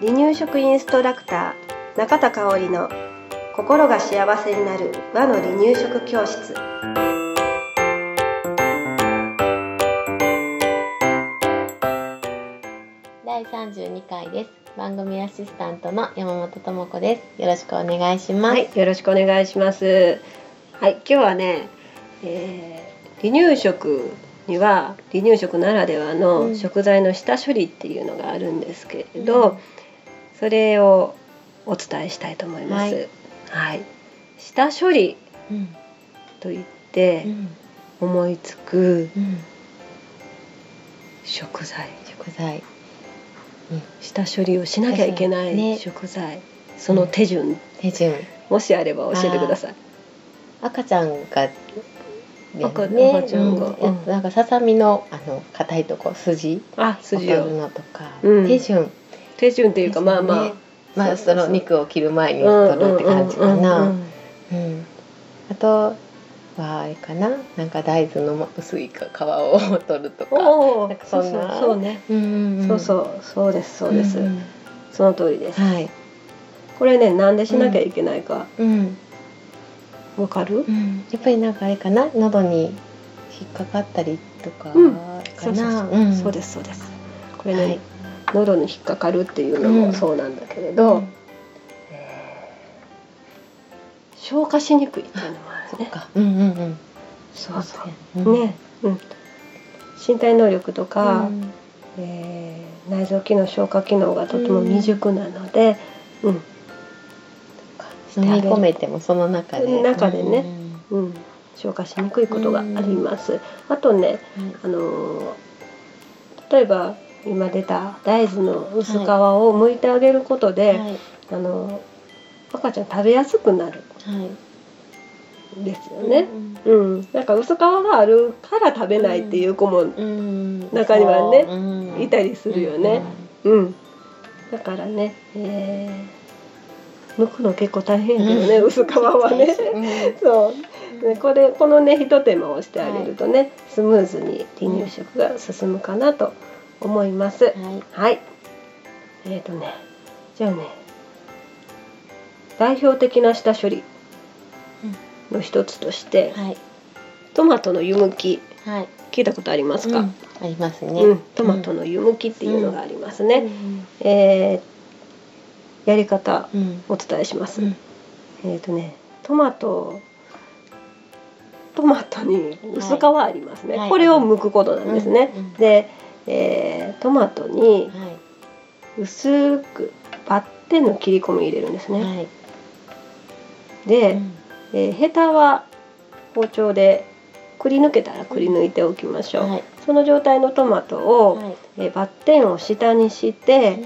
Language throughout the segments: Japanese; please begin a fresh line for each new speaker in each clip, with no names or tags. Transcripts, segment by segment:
離乳食インストラクター中田香織の心が幸せになる和の離乳食教室。
第32回です。番組アシスタントの山本智子です。よろしくお願いします、
はいよろしくお願いします。はい今日はね、えー離乳食には離乳食ならでは
う
の
ん。
食材の下処理っていうのがあるんですけれど、
うん。
それをお伝えしたいと思います。
はい。
はい、下処理
うん。
と言って
うん。
思いつく
うん。
食材。
食材。
下処理をしなきゃいけない
ね。
食材、その手順、
手順。
もしあれば教えてください。
赤ちゃんが
赤
ね。
赤ちゃんが。
うん。
うん。
なんかささみのあの硬いとこ筋。
あ、筋
を。取る
を
のとか、
うん。
手順。
手順っていうか、まあまあ。
ね、まあ
そうそうそう。
その肉を切る前に取るって感じかな。
うんうん
う
うん。
ん。あとはあれかな。なんか大豆の薄い皮を取るとか。なんか、
そそう
そうんな
そうね、
うんうんん。
そうそう。そうですそうです、
んん
その通りです。
はい。
これね、なんでしなきゃいけないか。
うん
わかる？
うんやっぱりなんかあれかな？喉に引っかかったりとか
うん
かな。
そう、ですそうです。これね、
はい
喉に引っかかるっていうの
うん
もそうなんだけれ
う
ど、
ん
消化しにくいっていうのもあるね。
そっか。うんうんうん。
そうそう。
うん。
ね、うん、身体能力とか、
うん
えー内臓機能消化機能がとても未熟なので、うん
飲み込めてもその中で。
中でね。うん。消化しにくいことがあります。あとね、
うん。
あのー例えば今出た大豆の薄皮を剥いてあげることで、
はい。
あのー赤ちゃん食べやすくなる。
はい。
んですよね。うん、なんか薄皮があるから食べないっていう子も
うん。
中にはね
ね
いたりするよね。うん、だからね、えー、剥くの結構大変やけどね、薄皮はね。そう、ね、これこのね一手間をしてあげるとね、スムーズに離乳食が進むかなと思います。
はい。
はい。えっ、ー、とね、じゃあね、代表的な下処理の一つとして、
はい。
トマトの湯むき
はい。
聞いたことありますか？
うんありますね。
うん、トマトの湯むきっていうのがありますね。えーやり方
うん。
お伝えします。
うん
えっ、とね、トマトトマトに薄皮ありますね。
はい
これを剥くことなんですね。
うんうん
で、えートマトに
はい。
薄くバッテンの切り込み入れるんですね。
はい。
で、
うん
えーヘタは包丁でくり抜けたらくり抜いておきましょう。
はい。
その状態のトマトを、
はい。
えーバッテンを下にして、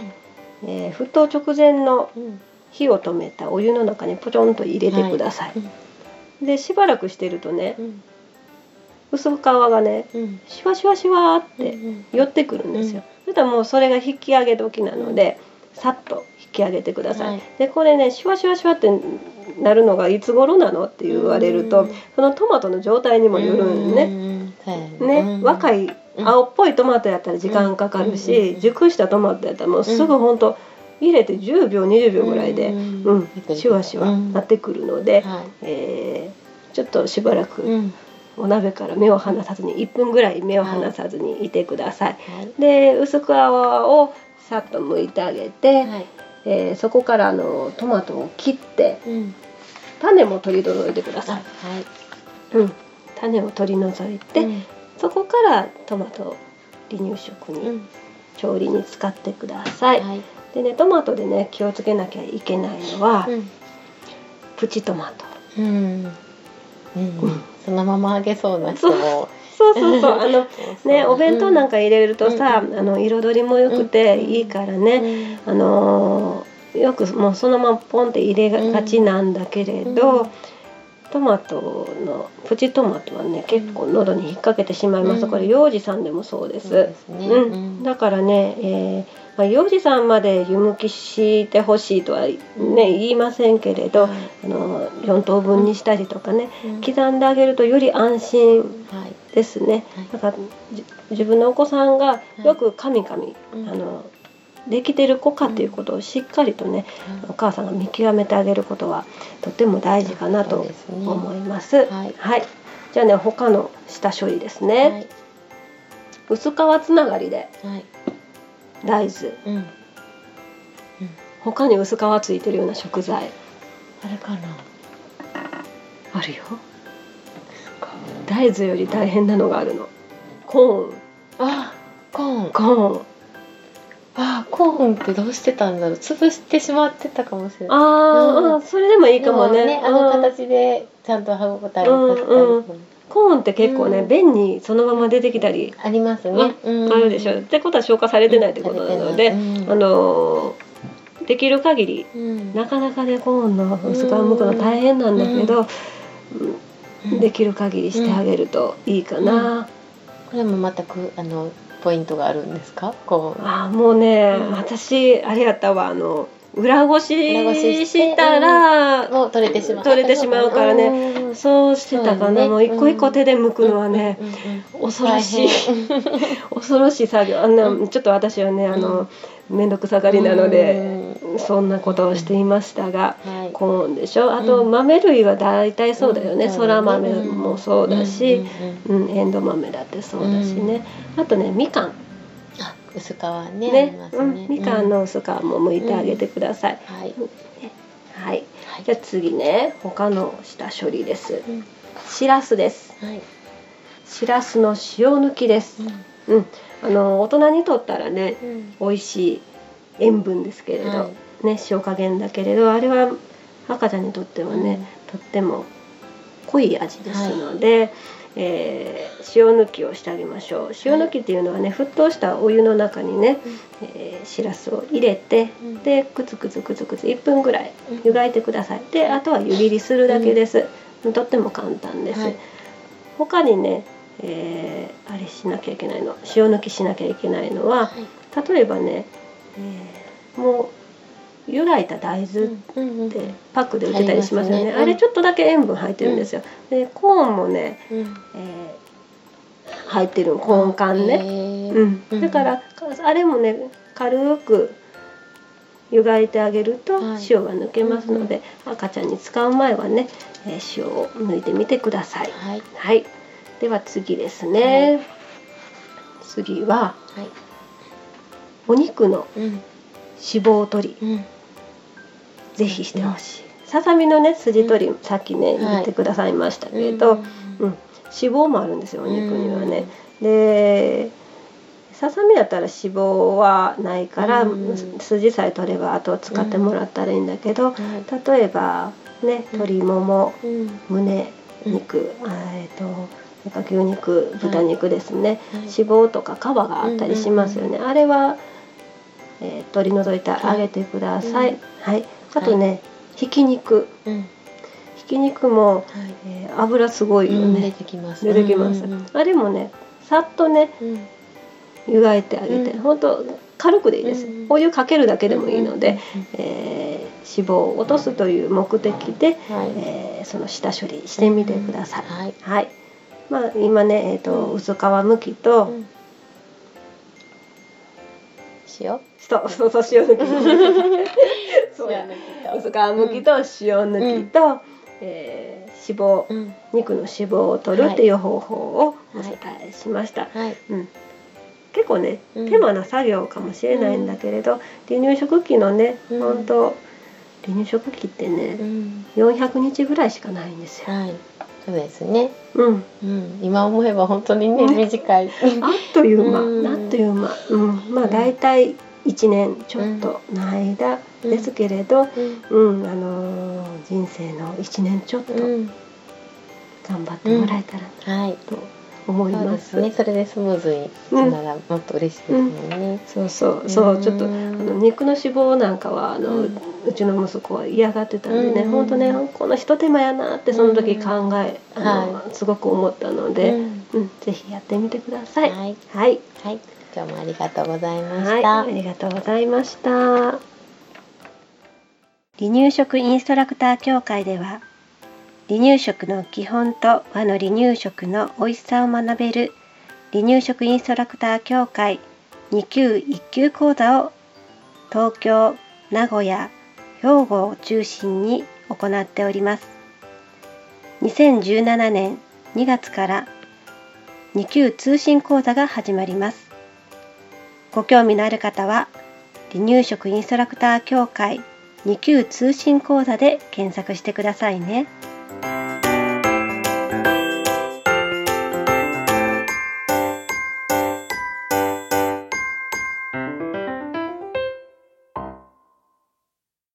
えー沸騰直前の
うん
火を止めたお湯の中にポチョンと入れてください。でしばらくしてるとね
うん
薄皮がね
うん
シュワシュワシュワーって
うん
寄ってくるんですよ。そしたらもうそれが引き上げ時なので、さっと引き上げてください。
はい
でこれねシュワシュワシュワってなるのがいつ頃なのって言われると、
うん
そのトマトの状態にもよるんね。
ね。
ね、若
い。
い青っぽいトマトやったら時間かかるし、
うん
熟したトマトやったらもうすぐほんと入れて10秒20秒ぐらいで、うんシュワシュワなってくるので、
はい。
えーちょっとしばらく
うん。
お鍋から目を離さずに1分ぐらい目を離さずにいてください。
はい。
で薄皮をさっと剥いてあげて、
はい。
えーそこからあのトマトを切って
うん。
種も取り除いてくだ
あ
さい。
はい。
うん、種を取り除いて、
うん
そこからトマトを離乳食に、
うん
調理に使ってください。
はい。
でねトマトでね気をつけなきゃいけないのは、
うん
プチトマト。
うん。うん
うん
そのまま揚げそうな人も。
そうそうそうあの ねお弁当なん
か
か入れるとさ、
うん
あの彩りも良くていいからね、
ね。
あのーよくもうそのままポンって入れがちなんだけれど、
うん
トマトのプチトマトはね結構喉に引っ掛けてしまいます、
うん。
これ幼児さんでもそうです。
そうですね。
うん、だからね、えーまあ、幼児さんまで湯むきしてほしいとはね言いませんけれど、
はい。
あの4等分にしたりとかね、
うん。
刻んであげるとより安心
はい。
ですね。
はい。
だからじ自分のお子さんがよく噛み噛み、
うん。
あのできてる子かっていうことをしっかりとね、お母さんが見極めてあげることはとても大事かなと
そうですね
思います。
はい
じゃあね他の下処理ですね。
はい。
薄皮つながりで
はい。
大豆
うん。
他に薄皮ついてるような食材
あれかな？
あるよ大豆より大変なのがあるのコーン
あ、コーン。
コーン
あ、コーンってどうしてたんだろう？潰してしまってたかもしれない。
あー、
うん。
あそれでもいいかもね。
であの
うん。
形でちゃんと歯ごたえをさせたり
うんうん。コーンって結構ね、
うん。
便にそのまま出てきたり、
ありますね。うん。
あるでしょ。ってことは消化されてないってことなので、
うん。
あのーできる限り
うん。
なかなかねコーンの薄皮むくの大変なんだけど、うん。できる限りしてあげるといいかな、
これもまたくあのポイントがあるんですか？こう。
あーもうね、
うん
私あれやったわあの裏ごし
し
たら、
もう取れてしまう。
取れてしまうからね。
ね。
そうしてたかな、もう一個一個手で剥くのはね、恐ろしい。恐ろしい作業。あんな、
うん。
ちょっと私はねあの、面倒くさがりなので、そんなことをしていましたが、
はい。
コーンでしょ？あと
うん。
豆類は大体そうだよね、
うん。
そら豆もそうだし、
うん
エンドウ豆だってそうだしね、あとねみかん。
あ、薄皮ね。あり
ね。うん。みかんの薄皮も剥いてあげてください、
うん。はい。
はい。
はい。
じゃあ次ね他の下処理です。
うん。
しらすです。
はい。
しらすの塩抜きです。
うん。
うん。あの大人にとったらね
うん。
美味しい塩分ですけれど、
は
ね塩加減だけれどあれは赤ちゃんにとってはね、とっても濃い味ですので、えー塩抜きをしてあげましょう。塩抜きっていうのはね沸騰したお湯の中にね、えーしらすを入れて
うん。
でくつくつくつくつ1分ぐらい
うん。
湯がいてください。であとは湯切りするだけです、とっても簡単です、
はい。
他にね、えーあれしなきゃいけないの。塩抜きしなきゃいけないのは
はい。
例えばね、えーもう湯がいた大豆
うんうんうん
ってパックで売ってたりしますよね,、あ
ありますねうん
れちょっとだけ塩分入ってるんですよ、でコーンもね、
うん。
えー入ってるコーン缶ね、
へー。
うん、だからあれもね軽く湯がいてあげると
はい。
塩が抜けますので、赤ちゃんに使う前はね、えー塩を抜いてみてください。
はい。
はい。では次ですね、次は
はい。
お肉の
うん。
脂肪取り。
うん
ぜひしてほしい。ささみのね筋取り、さっきね言ってくださいましたけど、
うん
うん。脂肪もあるんですよお肉にはね。でささみだったら脂肪はないから、
うん。
筋さえ取ればあとは使ってもらったらいいんだけど、
はい。
例えばね鶏もも
うん。
胸肉、あえっとなんか牛肉豚肉ですね、
はい。
脂肪とか皮があったりしますよね、あれは、えー取り除いてあげてください。はい、あとね、ひき肉。
うん。
ひき肉も、
はい。
えー油すごいよ
うん出
ね、
てきます。
出てきます、あれもねさっとね
うん。
湯がいてあげて、
うん。
ほんと軽くでいいです、
うん
お湯かけるだけでもいいので、
うん
えー脂肪を落とすという目的で、
はい。
えーその下処理してみてください、
はい。
はい。まあ今ね、えーと
うん。
薄皮むきと、
うん。塩
そうそうそう塩抜き そうや
塩抜きと
薄皮むきと塩抜きと、えー脂肪
うん。
肉の脂肪を取るっていう方法をお伝えしました、
はい
うん、結構ね
うん。
手間な作業かもしれないんだけれど、離乳食期のね、
うん。
本当離乳食期って
う
ね、
ん
400日ぐらいしかないんですよ。
はい。そうですね。
うん、
うん。今思えば本当にね
ね。
短い。
あっという間、
うん。
あっという間、うん、まあ大体1年ちょっとの間ですけれど、
うん。
うん、あのー人生の1年ちょっと
うん。
頑張ってもらえたらな
はい。
と思います。
ね。それでスムーズにならもっと嬉しいですね、
そうそう。そう
うん。
ちょっとあの肉の脂肪なんかはあの、
う
うんちの息子は嫌がってたんでね、
うん。
本当ねこのひと手間やなってその時考え、
うん。
あの
は
すごく思ったので、
うん。
うんぜひやってみてください。
はい、
はい、
はい、今日もありがとうございま
はい、
した、
ありがとうございました。離乳食インストラクター協会では離乳食の基本と和の離乳食の美味しさを学べる離乳食インストラクター協会2級1級講座を東京、名古屋、兵庫を中心に行っております。2017年2月から2級通信講座が始まります。ご興味のある方は離乳食インストラクター協会2級通信講座で検索してくださいね。